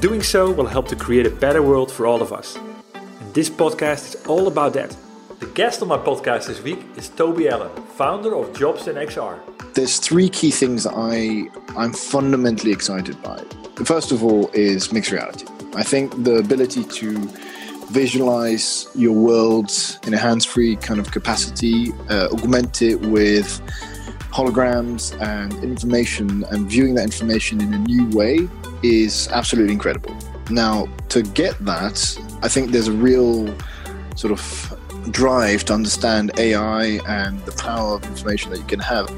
Doing so will help to create a better world for all of us. And this podcast is all about that. The guest on my podcast this week is Toby Allen, founder of Jobs in XR. There's three key things I I'm fundamentally excited by. First of all is mixed reality. I think the ability to visualize your world in a hands-free kind of capacity, uh, augment it with holograms and information and viewing that information in a new way is absolutely incredible. Now, to get that, I think there's a real sort of drive to understand AI and the power of information that you can have.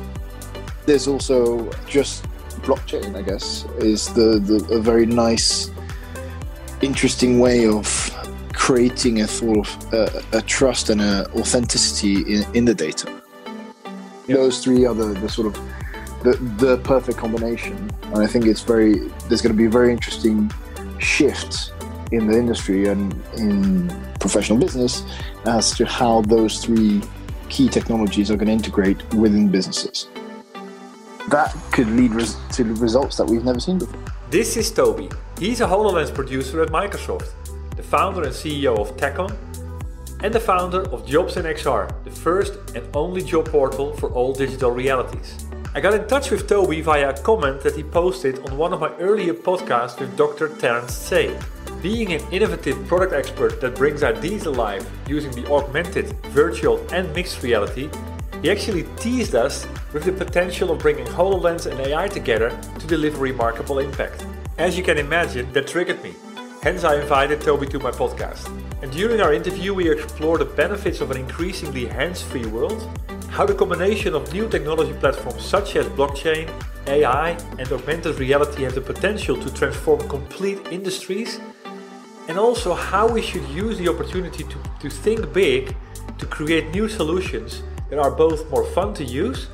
There's also just blockchain, I guess, is the, the a very nice, interesting way of creating a sort of uh, a trust and an authenticity in, in the data. Those three are the, the sort of the, the perfect combination. And I think it's very, there's going to be a very interesting shift in the industry and in professional business as to how those three key technologies are going to integrate within businesses. That could lead res- to results that we've never seen before. This is Toby. He's a HoloLens producer at Microsoft, the founder and CEO of Tekon, and the founder of Jobs in XR, the first and only job portal for all digital realities. I got in touch with Toby via a comment that he posted on one of my earlier podcasts with Dr. Terence Tse. Being an innovative product expert that brings ideas alive using the augmented, virtual, and mixed reality, he actually teased us with the potential of bringing HoloLens and AI together to deliver remarkable impact. As you can imagine, that triggered me. Hence, I invited Toby to my podcast. And during our interview, we explore the benefits of an increasingly hands free world how the combination of new technology platforms such as blockchain, AI, and augmented reality have the potential to transform complete industries, and also how we should use the opportunity to, to think big to create new solutions that are both more fun to use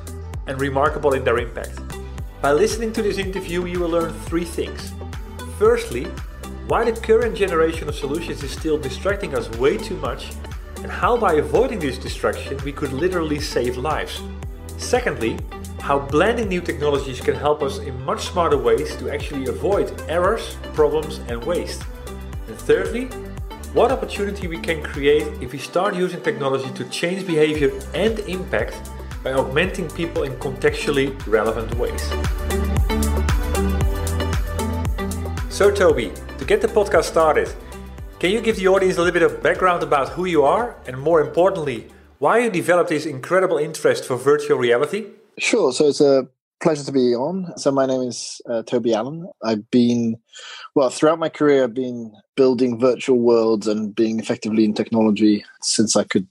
and remarkable in their impact. By listening to this interview, you will learn three things. Firstly, why the current generation of solutions is still distracting us way too much and how by avoiding this distraction we could literally save lives. Secondly, how blending new technologies can help us in much smarter ways to actually avoid errors, problems, and waste. And thirdly, what opportunity we can create if we start using technology to change behavior and impact by augmenting people in contextually relevant ways. So, Toby, to get the podcast started, can you give the audience a little bit of background about who you are and more importantly, why you developed this incredible interest for virtual reality? Sure. So it's a pleasure to be on. So my name is uh, Toby Allen. I've been, well, throughout my career, I've been building virtual worlds and being effectively in technology since I could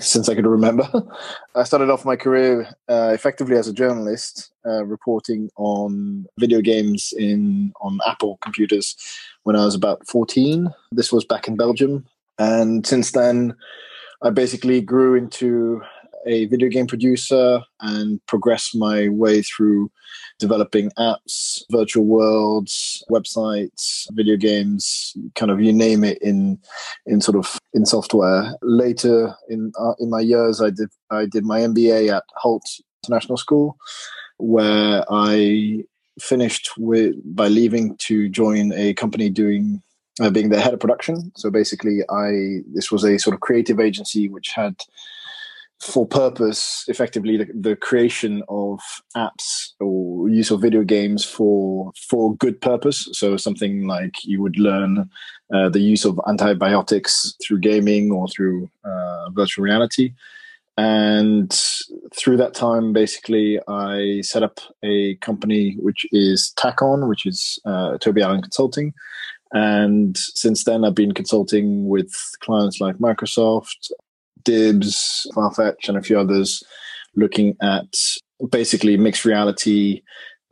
since I could remember. I started off my career uh, effectively as a journalist, uh, reporting on video games in on Apple computers when I was about 14. This was back in Belgium, and since then, I basically grew into a video game producer and progressed my way through developing apps, virtual worlds, websites, video games, kind of you name it in in sort of in software. Later in uh, in my years, I did I did my MBA at Hult International School, where I finished with by leaving to join a company doing uh, being the head of production. So basically, I this was a sort of creative agency which had for purpose, effectively the, the, creation of apps or use of video games for for good purpose. So something like you would learn uh, the use of antibiotics through gaming or through uh, virtual reality. And through that time, basically, I set up a company which is TACON, which is uh, Toby Allen Consulting. And since then, I've been consulting with clients like Microsoft, Dibs, Farfetch, and a few others, looking at basically mixed reality,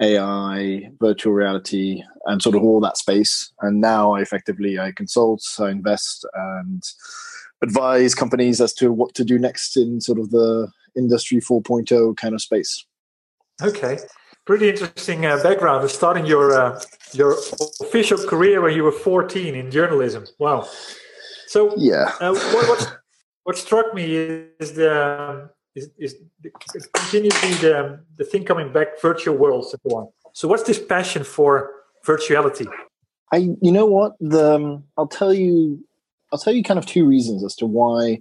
AI, virtual reality, and sort of all that space. And now, I effectively, I consult, I invest, and advise companies as to what to do next in sort of the industry 4.0 kind of space. Okay, pretty interesting uh, background. Starting your uh, your official career when you were 14 in journalism. Wow. So yeah, uh, what, what what struck me is the is, is the, continuously the the thing coming back, virtual worlds and so on. So what's this passion for virtuality? I you know what the um, I'll tell you I'll tell you kind of two reasons as to why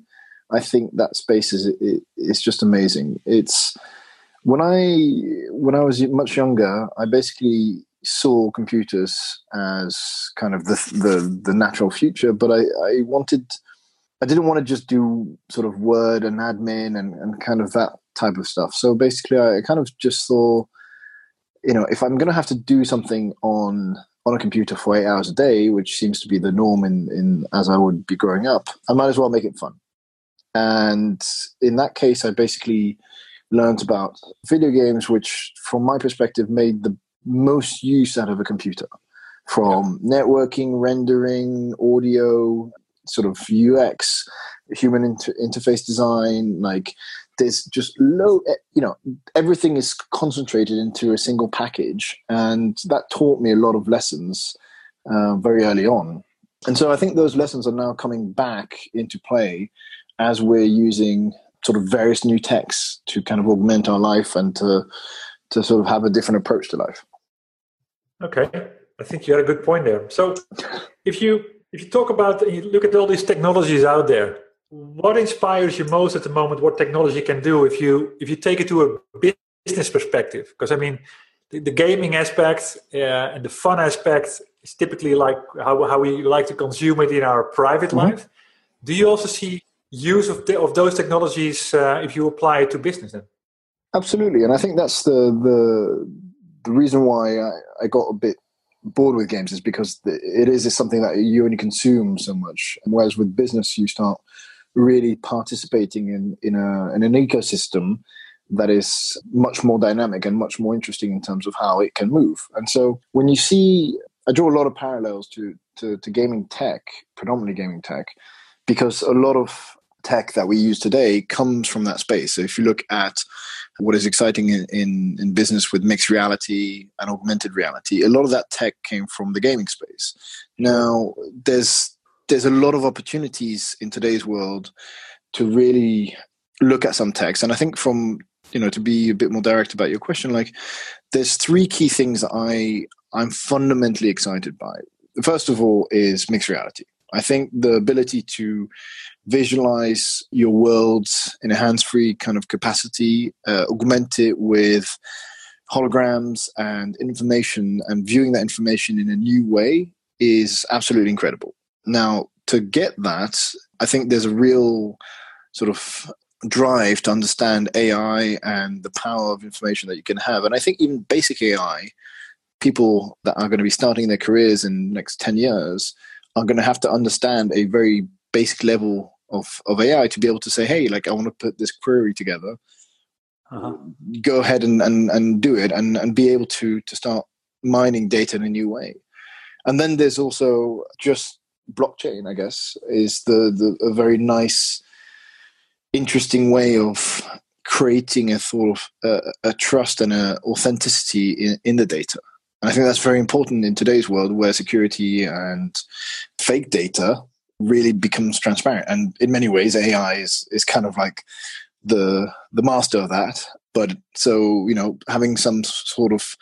I think that space is it, it's just amazing. It's when I when I was much younger, I basically saw computers as kind of the the, the natural future, but I, I wanted I didn't want to just do sort of word and admin and, and kind of that type of stuff. So basically, I kind of just thought, you know, if I'm going to have to do something on on a computer for eight hours a day, which seems to be the norm in, in as I would be growing up, I might as well make it fun. And in that case, I basically learned about video games, which, from my perspective, made the most use out of a computer from networking, rendering, audio, sort of UX, human inter- interface design, like there's just low, eh, you know, everything is concentrated into a single package. And that taught me a lot of lessons uh, very early on. And so I think those lessons are now coming back into play as we're using sort of various new techs to kind of augment our life and to, to sort of have a different approach to life. Okay. I think you had a good point there. So if you if you talk about you look at all these technologies out there what inspires you most at the moment what technology can do if you if you take it to a business perspective? Because i mean the, the gaming aspect uh, and the fun aspect is typically like how, how we like to consume it in our private mm-hmm. life. Do you also see use of, the, of those technologies uh, if you apply it to business then? Absolutely and i think that's the the the reason why I, I got a bit bored with games is because it is something that you only consume so much. Whereas with business, you start really participating in in, a, in an ecosystem that is much more dynamic and much more interesting in terms of how it can move. And so when you see, I draw a lot of parallels to to, to gaming tech, predominantly gaming tech, because a lot of tech that we use today comes from that space. So if you look at what is exciting in, in, in, business with mixed reality and augmented reality, a lot of that tech came from the gaming space. Now, there's there's a lot of opportunities in today's world to really look at some techs, and I think from you know to be a bit more direct about your question, like there's three key things I I'm fundamentally excited by. First of all, is mixed reality. I think the ability to visualize your worlds in a hands-free kind of capacity, uh, augment it with holograms and information, and viewing that information in a new way is absolutely incredible. Now, to get that, I think there's a real sort of drive to understand AI and the power of information that you can have. And I think even basic AI, people that are going to be starting their careers in the next 10 years are going to have to understand a very basic level of, of AI to be able to say, hey, like I want to put this query together. Uh-huh. Go ahead and, and, and do it and, and be able to to start mining data in a new way. And then there's also just blockchain, I guess, is the, the a very nice, interesting way of creating a sort of uh, a trust and a authenticity in, in the data. And I think that's very important in today's world where security and fake data really becomes transparent. And in many ways, AI is, is kind of like the the master of that. But so you know, having some sort of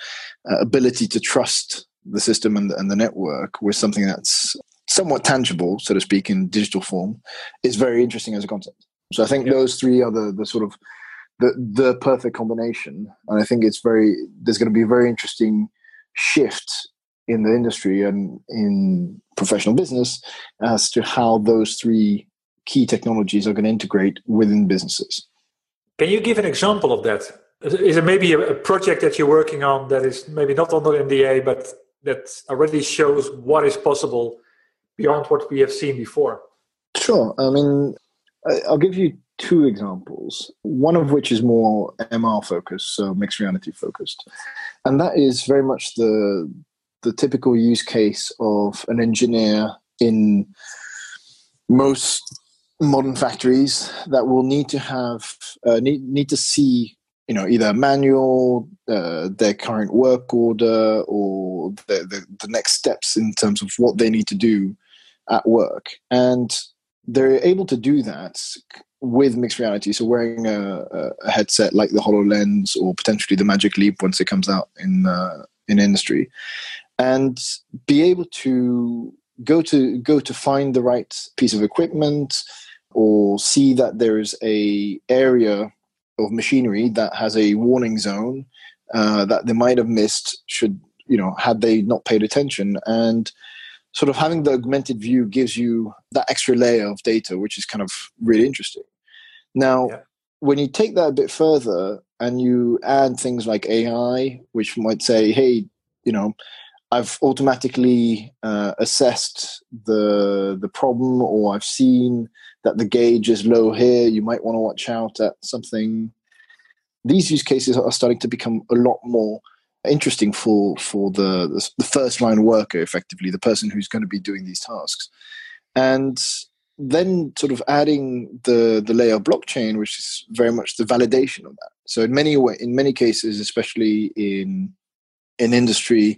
uh, ability to trust the system and the, and the network with something that's somewhat tangible, so to speak, in digital form, is very interesting as a concept. So I think those three are the, the sort of the the perfect combination, and I think it's very there's going to be very interesting shift in the industry and in professional business as to how those three key technologies are going to integrate within businesses. Can you give an example of that? Is it maybe a project that you're working on that is maybe not under NDA, but that already shows what is possible beyond what we have seen before? Sure. I mean, I'll give you two examples, one of which is more MR focused, so mixed reality focused. And that is very much the the typical use case of an engineer in most modern factories that will need to have uh, need need to see you know either a manual uh, their current work order or the, the, the next steps in terms of what they need to do at work and they're able to do that with mixed reality. So wearing a, a headset like the hololens or potentially the magic leap once it comes out in uh, in industry and be able to go to go to find the right piece of equipment or see that there is a area of machinery that has a warning zone uh, that they might have missed should you know had they not paid attention. And sort of having the augmented view gives you that extra layer of data which is kind of really interesting now yeah. when you take that a bit further and you add things like ai which might say hey you know I've automatically uh, assessed the the problem, or I've seen that the gauge is low here. You might want to watch out at something. These use cases are starting to become a lot more interesting for for the the first line worker, effectively the person who's going to be doing these tasks, and then sort of adding the the layer of blockchain, which is very much the validation of that. So in many way, in many cases, especially in an industry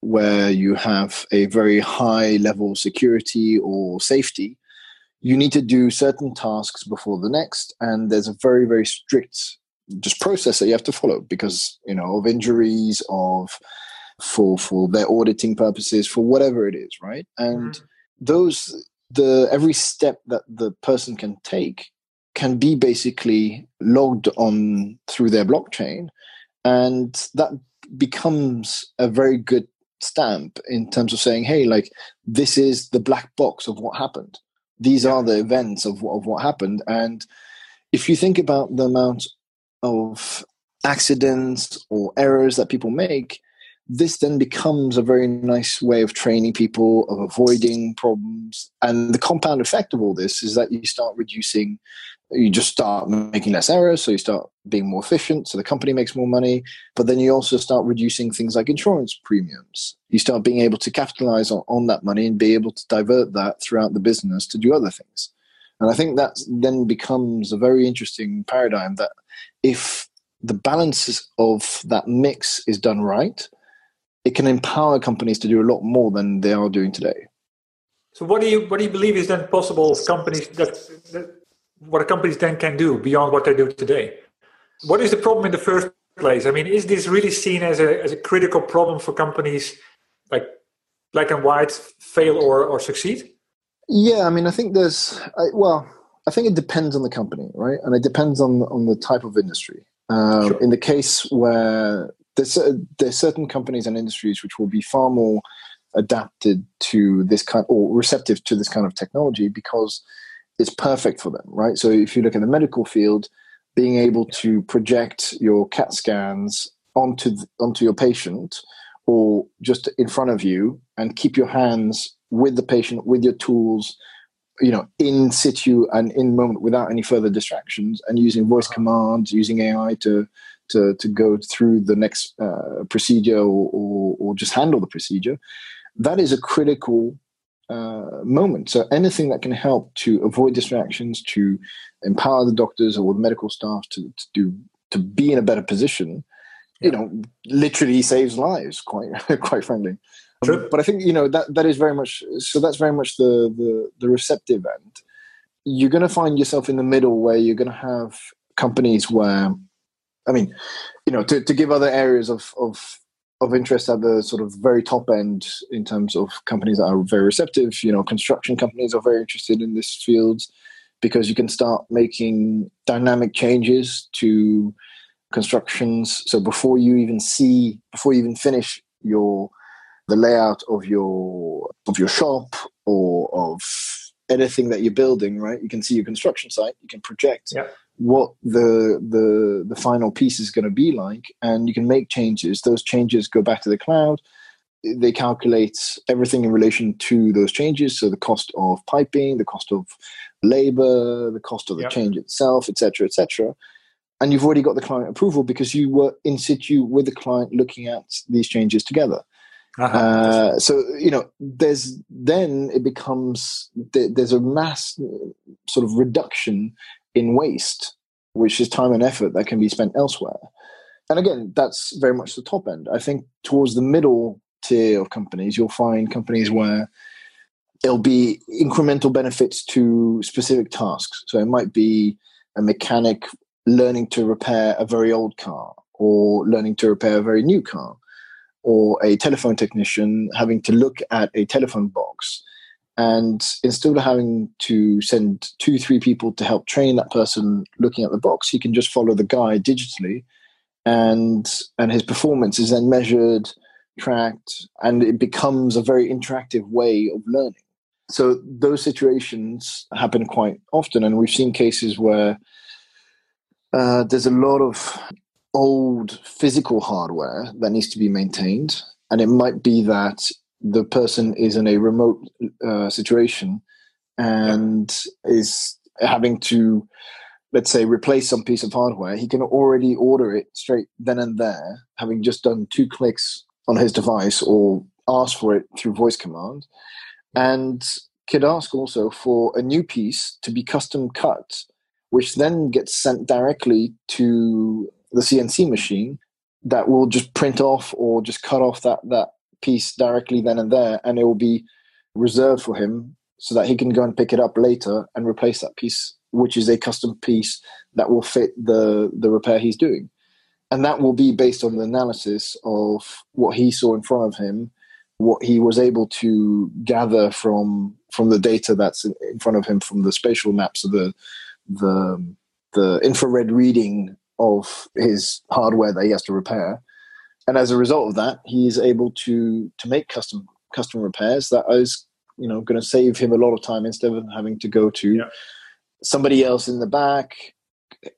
where you have a very high level of security or safety, you need to do certain tasks before the next, and there's a very very strict just process that you have to follow because you know of injuries of for for their auditing purposes for whatever it is right and mm-hmm. those the every step that the person can take can be basically logged on through their blockchain and that becomes a very good stamp in terms of saying, hey, like this is the black box of what happened. These are the events of, of what happened. And if you think about the amount of accidents or errors that people make, this then becomes a very nice way of training people, of avoiding problems. And the compound effect of all this is that you start reducing you just start making less errors so you start being more efficient so the company makes more money. But then you also start reducing things like insurance premiums. You start being able to capitalize on, on that money and be able to divert that throughout the business to do other things. And i think that then becomes a very interesting paradigm that if the balance of that mix is done right it can empower companies to do a lot more than they are doing today so what do you what do you believe is then possible companies that, that what companies then can do beyond what they do today. What is the problem in the first place? I mean, is this really seen as a, as a critical problem for companies like black and white fail or, or succeed? Yeah, I mean, I think there's, I, well, I think it depends on the company, right? And it depends on, on the type of industry. Um, sure. In the case where there's, there's certain companies and industries which will be far more adapted to this kind or receptive to this kind of technology because it's perfect for them, right? So if you look at the medical field, being able to project your CAT scans onto the, onto your patient or just in front of you and keep your hands with the patient with your tools you know in situ and in moment without any further distractions and using voice uh-huh. commands using ai to to to go through the next uh, procedure or, or, or just handle the procedure that is a critical uh, moment. So anything that can help to avoid distractions, to empower the doctors or the medical staff to, to do to be in a better position, yeah. you know, literally saves lives. Quite quite frankly. Um, but I think you know that that is very much so. That's very much the the, the receptive end. You're going to find yourself in the middle where you're going to have companies where, I mean, you know, to, to give other areas of of of interest at the sort of very top end in terms of companies that are very receptive. You know, construction companies are very interested in this field. because you can start making dynamic changes to constructions. So before you even see, before you even finish your the layout of your of your shop or of anything that you're building, right? You can see your construction site. You can project what the the the final piece is going to be like, and you can make changes. Those changes go back to the cloud. They calculate everything in relation to those changes. So the cost of piping, the cost of labor, the cost of the yep. change itself, etc., etc. And you've already got the client approval because you were in situ with the client looking at these changes together. Uh-huh. Uh, so you know, there's then it becomes there's a mass sort of reduction in waste, which is time and effort that can be spent elsewhere. And again, that's very much the top end. I think towards the middle tier of companies, you'll find companies where there'll be incremental benefits to specific tasks. So it might be a mechanic learning to repair a very old car or learning to repair a very new car or a telephone technician having to look at a telephone box and instead of having to send two three people to help train that person looking at the box he can just follow the guide digitally. And and his performance is then measured tracked and it becomes a very interactive way of learning. So those situations happen quite often. And we've seen cases where uh, there's a lot of old physical hardware that needs to be maintained. And it might be that the person is in a remote uh, situation and yeah. is having to let's say replace some piece of hardware he can already order it straight then and there having just done two clicks on his device or ask for it through voice command and could ask also for a new piece to be custom cut which then gets sent directly to the cnc machine that will just print off or just cut off that that piece directly then and there, and it will be reserved for him so that he can go and pick it up later and replace that piece, which is a custom piece that will fit the the repair he's doing. And that will be based on the analysis of what he saw in front of him, what he was able to gather from from the data that's in front of him from the spatial maps of the the the infrared reading of his hardware that he has to repair and as a result of that, he is able to to make custom custom repairs that is you know going to save him a lot of time instead of having to go to yeah. somebody else in the back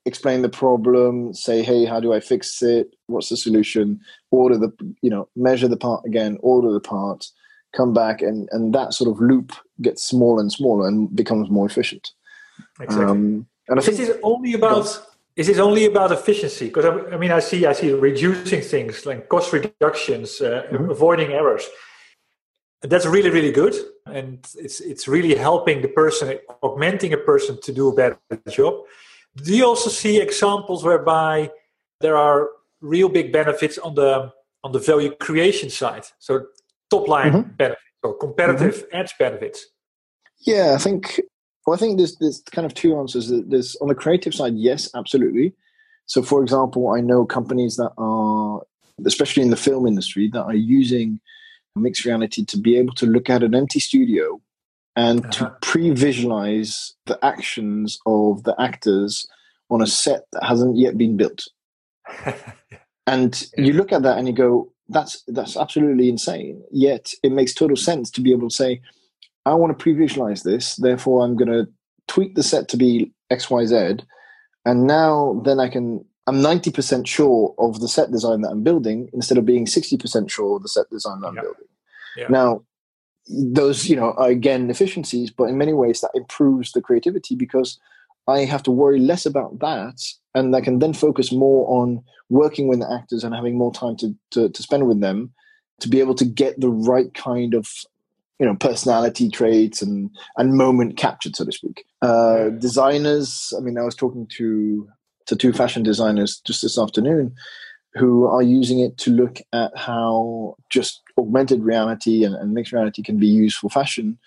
explain the problem say hey how do i fix it? What's the solution? Order the you know measure the part again order the part come back and and that sort of loop gets smaller and smaller and becomes more efficient. Exactly. Um, and I think this is only about is this only about efficiency? Because I, I, mean, I see, I see reducing things like cost reductions, uh, mm-hmm. avoiding errors. That's really, really good, and it's it's really helping the person, augmenting a person to do a better job. Do you also see examples whereby there are real big benefits on the on the value creation side? So top line mm-hmm. benefits or competitive mm-hmm. edge benefits. Yeah, I think well, I think there's there's kind of two answers. There's on the creative side, yes, absolutely. So, for example, I know companies that are, especially in the film industry, that are using mixed reality to be able to look at an empty studio and uh-huh. to pre-visualize the actions of the actors on a set that hasn't yet been built. and you look at that and you go, "That's that's absolutely insane." Yet it makes total sense to be able to say, I want to pre-visualize this. Therefore, I'm going to tweak the set to be X, Y, Z, and now then I can. I'm 90% sure of the set design that I'm building instead of being 60% sure of the set design that I'm building. Yeah. Now, those you know are again efficiencies, but in many ways that improves the creativity because I have to worry less about that, and I can then focus more on working with the actors and having more time to, to, to spend with them to be able to get the right kind of you know personality traits and and moment captured so to speak. Uh, designers i mean i was talking to to two fashion designers just this afternoon who are using it to look at how just augmented reality and, and mixed reality can be used for fashion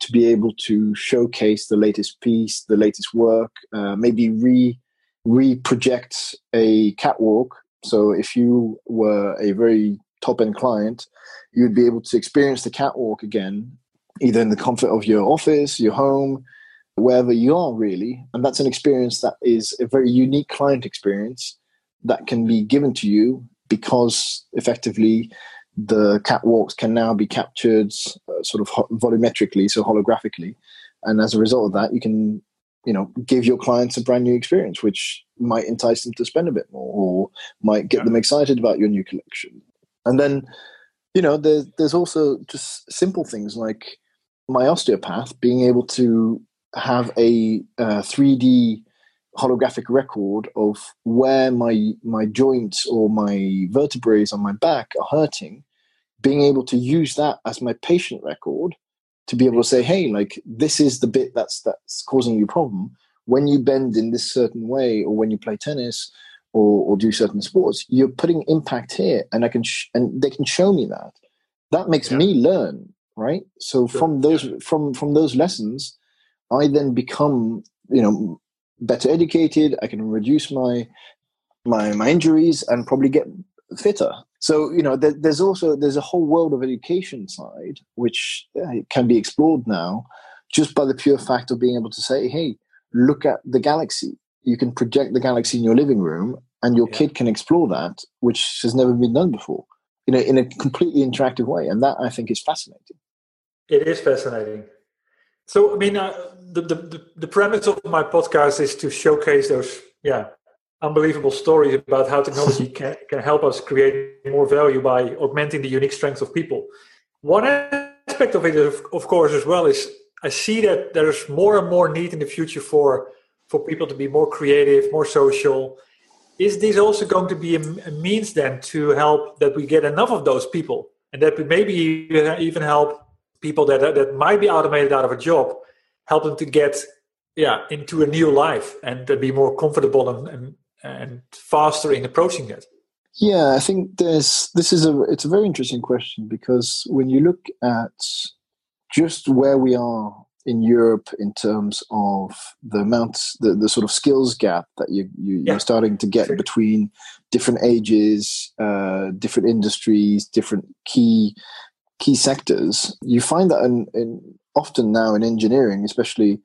to be able to showcase the latest piece the latest work uh, maybe re re-project a catwalk. So if you were a very top end client you would be able to experience the catwalk again, either in the comfort of your office, your home, wherever you are, really. And that's an experience that is a very unique client experience that can be given to you because effectively the catwalks can now be captured uh, sort of volumetrically, so holographically. And as a result of that, you can you know give your clients a brand new experience which might entice them to spend a bit more or might get yeah. them excited about your new collection and then you know there's there's also just simple things like my osteopath being able to have a uh, 3d holographic record of where my my joints or my vertebrae on my back are hurting being able to use that as my patient record to be able to say hey like this is the bit that's that's causing you problem. When you bend in this certain way or when you play tennis or, or do certain sports you're putting impact here and i can sh- and they can show me that that makes yeah. me learn right so sure. from those yeah. from from those lessons i then become you know better educated i can reduce my my my injuries and probably get fitter so you know there, there's also there's a whole world of education side which uh, can be explored now just by the pure fact of being able to say hey look at the galaxy you can project the galaxy in your living room and your yeah. kid can explore that which has never been done before in a, in a completely interactive way and that i think is fascinating it is fascinating so i mean uh, the, the the premise of my podcast is to showcase those yeah unbelievable stories about how technology can, can help us create more value by augmenting the unique strengths of people. One aspect of it, of, of course, as well, is I see that there's more and more need in the future for for people to be more creative, more social. Is this also going to be a, means then to help that we get enough of those people, and that we maybe even help people that that might be automated out of a job, help them to get yeah into a new life and to be more comfortable and, and and faster in approaching that? Yeah, I think there's this is a it's a very interesting question because when you look at just where we are in Europe in terms of the amount the, the sort of skills gap that you, you are starting to get between different ages, uh, different industries, different key key sectors, you find that in, in often now in engineering, especially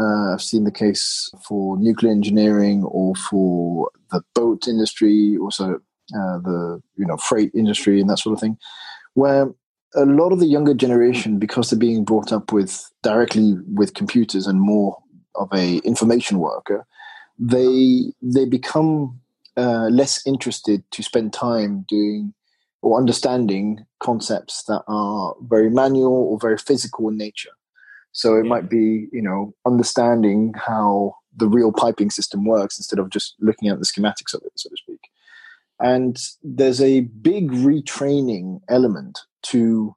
uh, I've seen the case for nuclear engineering or for the boat industry, also uh, the you know freight industry and that sort of thing, where a lot of the younger generation, because they're being brought up with directly with computers and more of a information worker, they they become uh, less interested to spend time doing or understanding concepts that are very manual or very physical in nature. So it yeah. might be, you know, understanding how the real piping system works instead of just looking at the schematics of it, so to speak. And there's a big retraining element to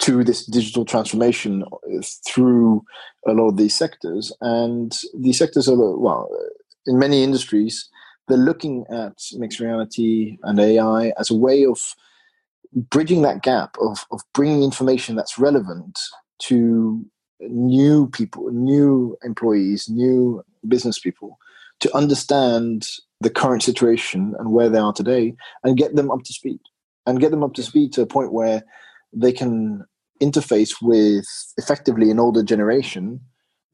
to this digital transformation uh, through a lot of these sectors. And these sectors are, well, in many industries, they're looking at mixed reality and AI as a way of bridging that gap of, of bringing information that's relevant to new people, new employees, new business people to understand the current situation and where they are today and get them up to speed and get them up to speed to a point where they can interface with effectively an older generation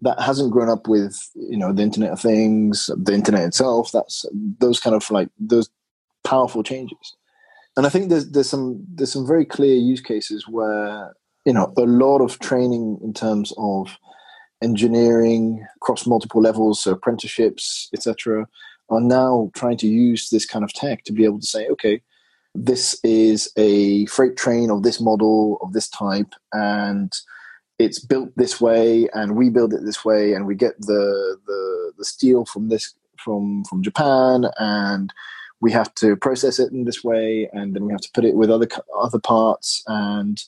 that hasn't grown up with you know the internet of things the internet itself that's those kind of like those powerful changes. And i think there's there's some there's some very clear use cases where you know a lot of training in terms of engineering across multiple levels so apprenticeships etc are now trying to use this kind of tech to be able to say okay this is a freight train of this model of this type and it's built this way and we build it this way and we get the the, the steel from this from from japan and we have to process it in this way and then we have to put it with other other parts and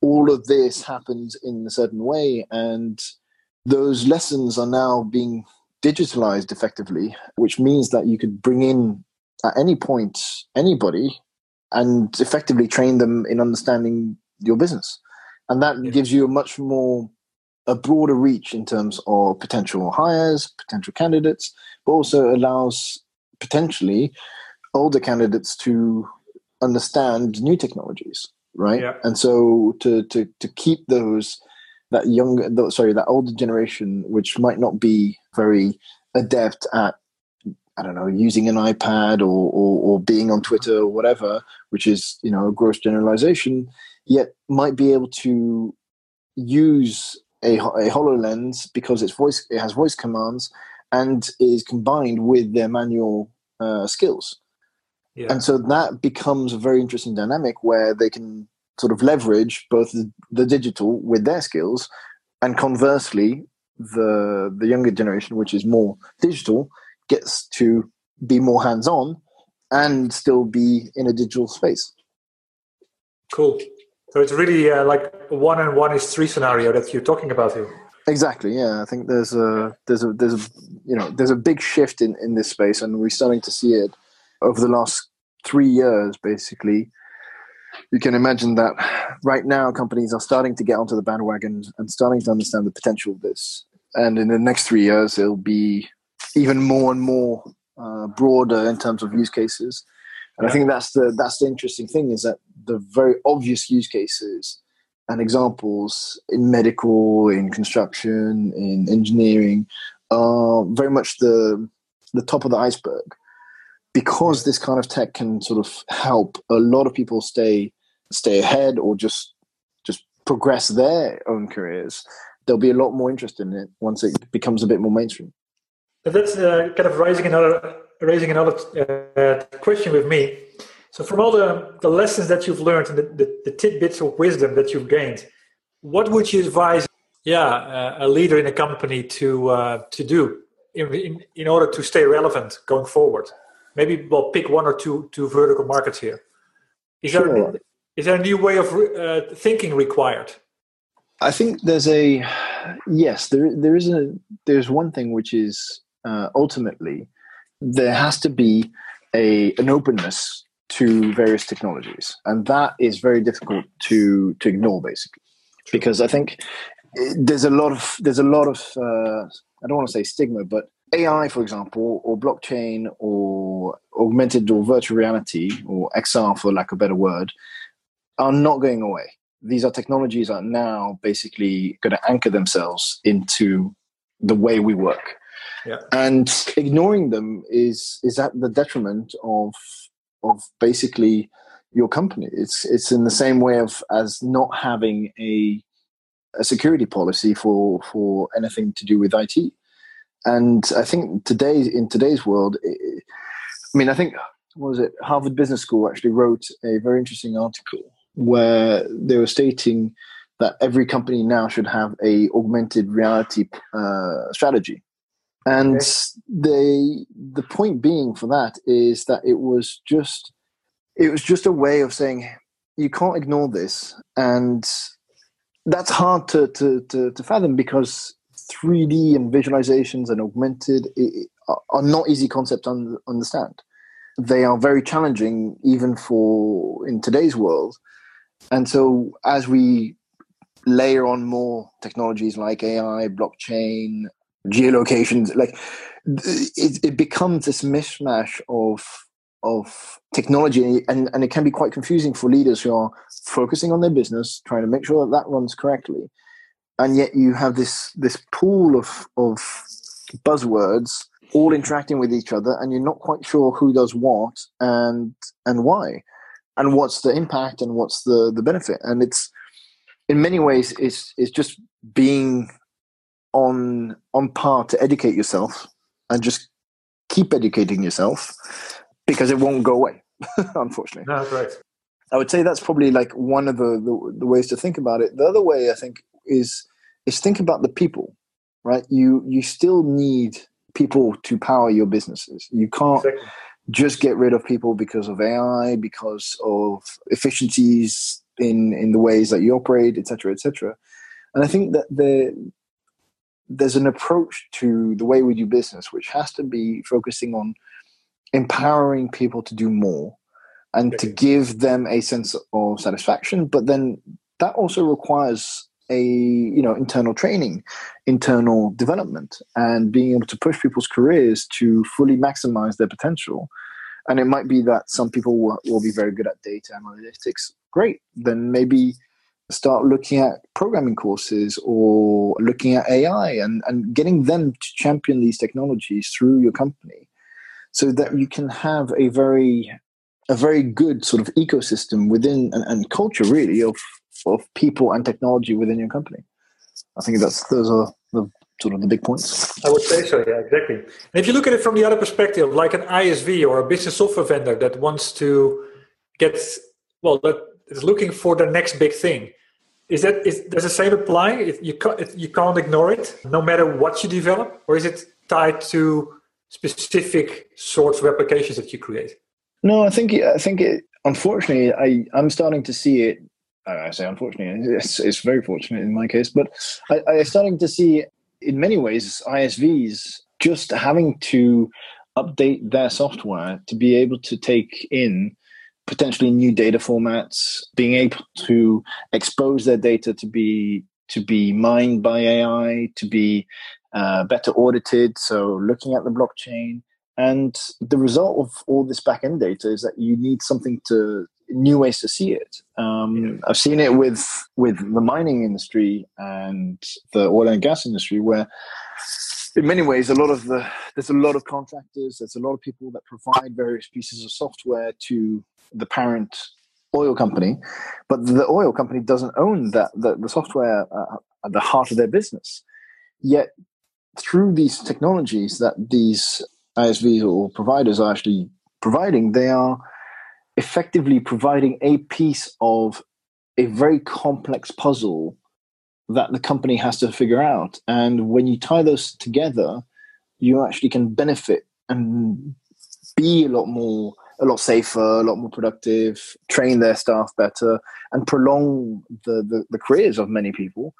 all of this happens in a certain way and those lessons are now being digitalized effectively which means that you could bring in at any point anybody and effectively train them in understanding your business and that yeah. gives you a much more a broader reach in terms of potential hires potential candidates but also allows potentially older candidates to understand new technologies right? Yeah. And so to to to keep those that younger, sorry, that older generation, which might not be very adept at, I don't know, using an iPad or, or, or being on Twitter or whatever, which is, you know, a gross generalization, yet might be able to use a, a HoloLens because it's voice, it has voice commands and is combined with their manual uh, skills. Yeah. And so that becomes a very interesting dynamic where they can sort of leverage both the, the digital with their skills and conversely the the younger generation which is more digital gets to be more hands on and still be in a digital space. Cool. So it's really uh, like one and one is three scenario that you're talking about here. Exactly yeah. I think there's a there's a there's a you know there's a big shift in in this space and we're starting to see it over the last three years basically. You can imagine that right now companies are starting to get onto the bandwagon and starting to understand the potential of this. And in the next three years, it'll be even more and more uh, broader in terms of use cases. And yeah. I think that's the that's the interesting thing is that the very obvious use cases and examples in medical, in construction, in engineering are very much the the top of the iceberg because this kind of tech can sort of help a lot of people stay stay ahead or just just progress their own careers there'll be a lot more interest in it once it becomes a bit more mainstream but that's uh, kind of raising another raising another uh, question with me so from all the, the lessons that you've learned and the, the, the tidbits of wisdom that you've gained what would you advise yeah uh, a leader in a company to uh, to do in, in, in order to stay relevant going forward maybe we'll pick one or two two vertical markets here. Is sure. there is there a new way of uh, thinking required? I think there's a yes. There there is a there's one thing which is uh, ultimately there has to be a an openness to various technologies, and that is very difficult to to ignore basically, because I think eh, there's a lot of there's a lot of uh, I don't want to say stigma, but AI, for example, or blockchain, or augmented or virtual reality, or XR, for lack of a better word, are not going away. These are technologies that are now basically going to anchor themselves into the way we work. Yeah. And ignoring them is is at the detriment of of basically your company. It's it's in the same way of as not having a a security policy for for anything to do with IT and I think today in today's world, it, I mean, I think what was it? Harvard Business School actually wrote a very interesting article where they were stating that every company now should have a augmented reality uh, strategy. And okay. they, the point being for that is that it was just, it was just a way of saying you can't ignore this, and that's hard to to to, to fathom because 3D and visualizations and augmented are not easy concepts to understand. They are very challenging even for in today's world. And so as we layer on more technologies like AI, blockchain, geolocations, like it, it becomes this mishmash of of technology and, and it can be quite confusing for leaders who are focusing on their business, trying to make sure that that runs correctly. And yet you have this this pool of of buzzwords all interacting with each other and you're not quite sure who does what and and why. And what's the impact and what's the the benefit? And it's in many ways it's it's just being on on par to educate yourself and just keep educating yourself because it won't go away unfortunately no, right i would say that's probably like one of the, the the ways to think about it the other way i think is is think about the people, right? You you still need people to power your businesses. You can't exactly. just get rid of people because of AI, because of efficiencies in in the ways that you operate, etc., etc. And I think that the there's an approach to the way we do business which has to be focusing on empowering people to do more and to give them a sense of satisfaction. But then that also requires a you know internal training internal development and being able to push people's careers to fully maximize their potential. And it might be that some people will, will be very good at data analytics. Great. Then maybe start looking at programming courses or looking at AI and, and getting them to champion these technologies through your company so that you can have a very a very good sort of ecosystem within and, and culture really of of people and technology within your company. I think that's those are the sort of the big points. I would say so, yeah, exactly. And if you look at it from the other perspective, like an ISV or a business software vendor that wants to get well, that is looking for the next big thing. Is that is does the same apply? you can't you can't ignore it, no matter what you develop, or is it tied to specific sorts of applications that you create? No, I think I think it, unfortunately, I I'm starting to see it. I say unfortunately, it's, it's very fortunate in my case, but I, I'm starting to see in many ways ISVs just having to update their software to be able to take in potentially new data formats, being able to expose their data to be to be mined by AI, to be uh, better audited. So looking at the blockchain, and the result of all this backend data is that you need something to new ways to see it. Um, I've seen it with with the mining industry and the oil and gas industry, where in many ways a lot of the there's a lot of contractors, there's a lot of people that provide various pieces of software to the parent oil company, but the oil company doesn't own that the, the software uh, at the heart of their business. Yet through these technologies that these ISVs or providers are actually providing, they are effectively providing a piece of a very complex puzzle that the company has to figure out. And when you tie those together, you actually can benefit and be a lot more, a lot safer, a lot more productive, train their staff better, and prolong the, the, the careers of many people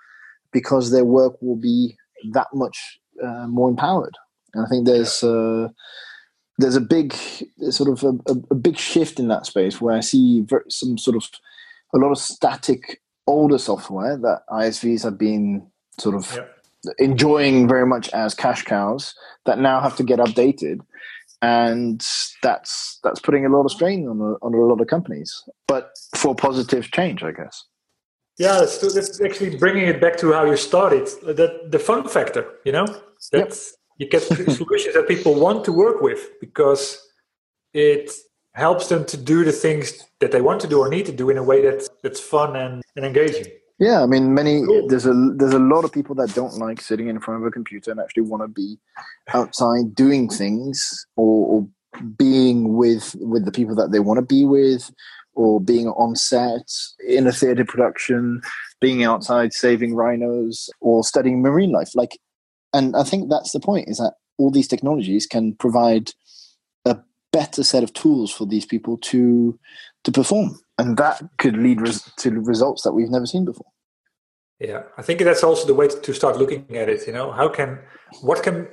because their work will be that much uh, more empowered. And I think there's uh, there's a big sort of a, a, big shift in that space where I see very, some sort of a lot of static older software that ISVs have been sort of yep. enjoying very much as cash cows that now have to get updated and that's that's putting a lot of strain on a, on a lot of companies but for positive change i guess. Yeah that's, that's actually bringing it back to how you started. That the fun factor you know? That's you get solutions that people want to work with because it helps them to do the things that they want to do or need to do in a way that that's fun and, and engaging. Yeah, I mean, many cool. there's a there's a lot of people that don't like sitting in front of a computer and actually want to be outside doing things or, or being with with the people that they want to be with, or being on set in a theater production, being outside saving rhinos, or studying marine life. Like and I think that's the point: is that all these technologies can provide a better set of tools for these people to to perform, and that could lead res- to results that we've never seen before. Yeah, I think that's also the way to start looking at it. You know, how can what can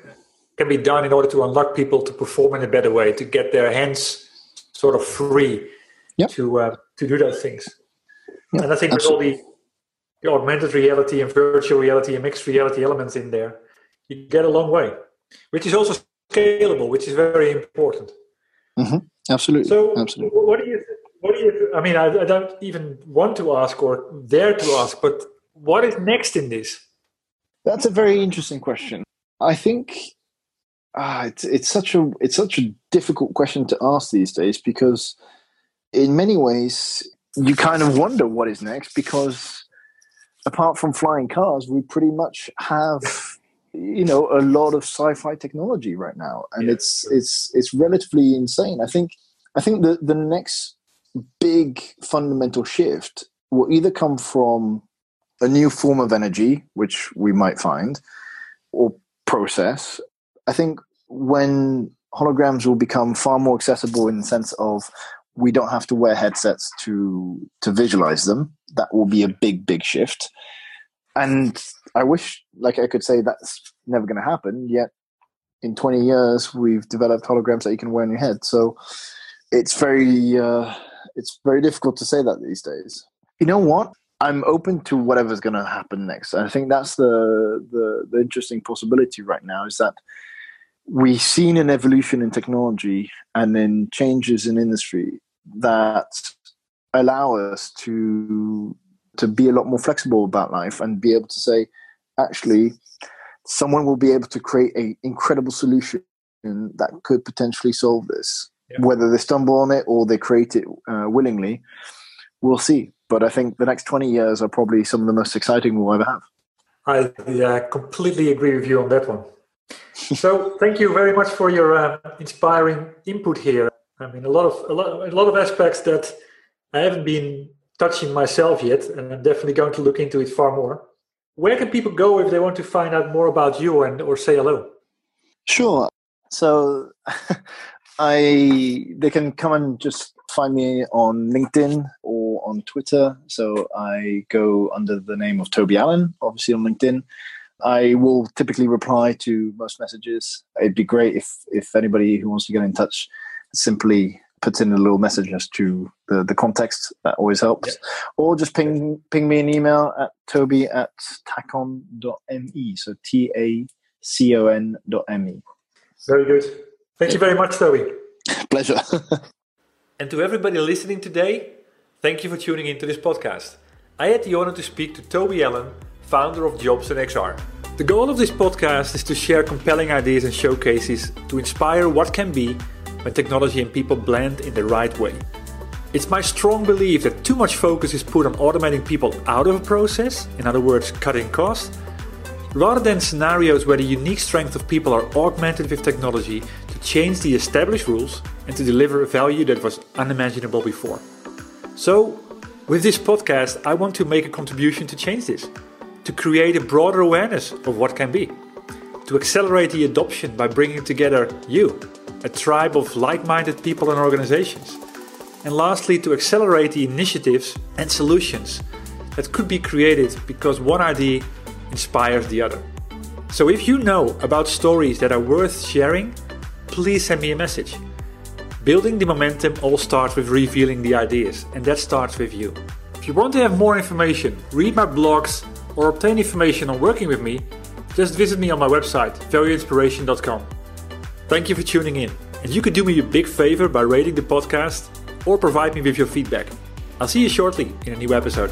can be done in order to unlock people to perform in a better way, to get their hands sort of free yep. to uh, to do those things. Yep, and I think absolutely. with all the, the augmented reality and virtual reality and mixed reality elements in there, you get a long way, which is also scalable, which is very important. Mm-hmm. Absolutely. So, Absolutely. what do you? What do you? I mean, I, I don't even want to ask or dare to ask, but what is next in this? That's a very interesting question. I think ah, it's it's such a it's such a difficult question to ask these days because in many ways you kind of wonder what is next because apart from flying cars, we pretty much have you know a lot of sci-fi technology right now and yeah, it's sure. it's it's relatively insane i think i think the the next big fundamental shift will either come from a new form of energy which we might find or process i think when holograms will become far more accessible in the sense of we don't have to wear headsets to to visualize them that will be a big big shift and I wish, like, I could say that's never going to happen. Yet, in 20 years, we've developed holograms that you can wear on your head. So, it's very, uh, it's very difficult to say that these days. You know what? I'm open to whatever's going to happen next. I think that's the, the the interesting possibility right now is that we've seen an evolution in technology and in changes in industry that allow us to to be a lot more flexible about life and be able to say, actually, someone will be able to create an incredible solution that could potentially solve this. Yeah. Whether they stumble on it or they create it uh, willingly, we'll see. But I think the next 20 years are probably some of the most exciting we'll ever have. I yeah, completely agree with you on that one. so thank you very much for your uh, inspiring input here. I mean, a lot of a lot, a lot of aspects that I haven't been touching myself yet, and I'm definitely going to look into it far more. Where can people go if they want to find out more about you and or say hello? Sure. So I they can come and just find me on LinkedIn or on Twitter. So I go under the name of Toby Allen, obviously on LinkedIn. I will typically reply to most messages. It'd be great if if anybody who wants to get in touch simply puts in a little message as to the, the context. That always helps. Yeah. Or just ping ping me an email at toby at tacon.me. So T A C O N dot M E. Very good. Thank you very much, Toby. Pleasure. and to everybody listening today, thank you for tuning into this podcast. I had the honor to speak to Toby Allen, founder of Jobs and XR. The goal of this podcast is to share compelling ideas and showcases to inspire what can be when technology and people blend in the right way. It's my strong belief that too much focus is put on automating people out of a process, in other words, cutting costs, rather than scenarios where the unique strength of people are augmented with technology to change the established rules and to deliver a value that was unimaginable before. So, with this podcast, I want to make a contribution to change this, to create a broader awareness of what can be, to accelerate the adoption by bringing together you, a tribe of like minded people and organizations, and lastly, to accelerate the initiatives and solutions that could be created because one idea inspires the other. So if you know about stories that are worth sharing, please send me a message. Building the momentum all starts with revealing the ideas, and that starts with you. If you want to have more information, read my blogs, or obtain information on working with me, just visit me on my website, valueinspiration.com. Thank you for tuning in, and you could do me a big favor by rating the podcast or provide me with your feedback. I'll see you shortly in a new episode.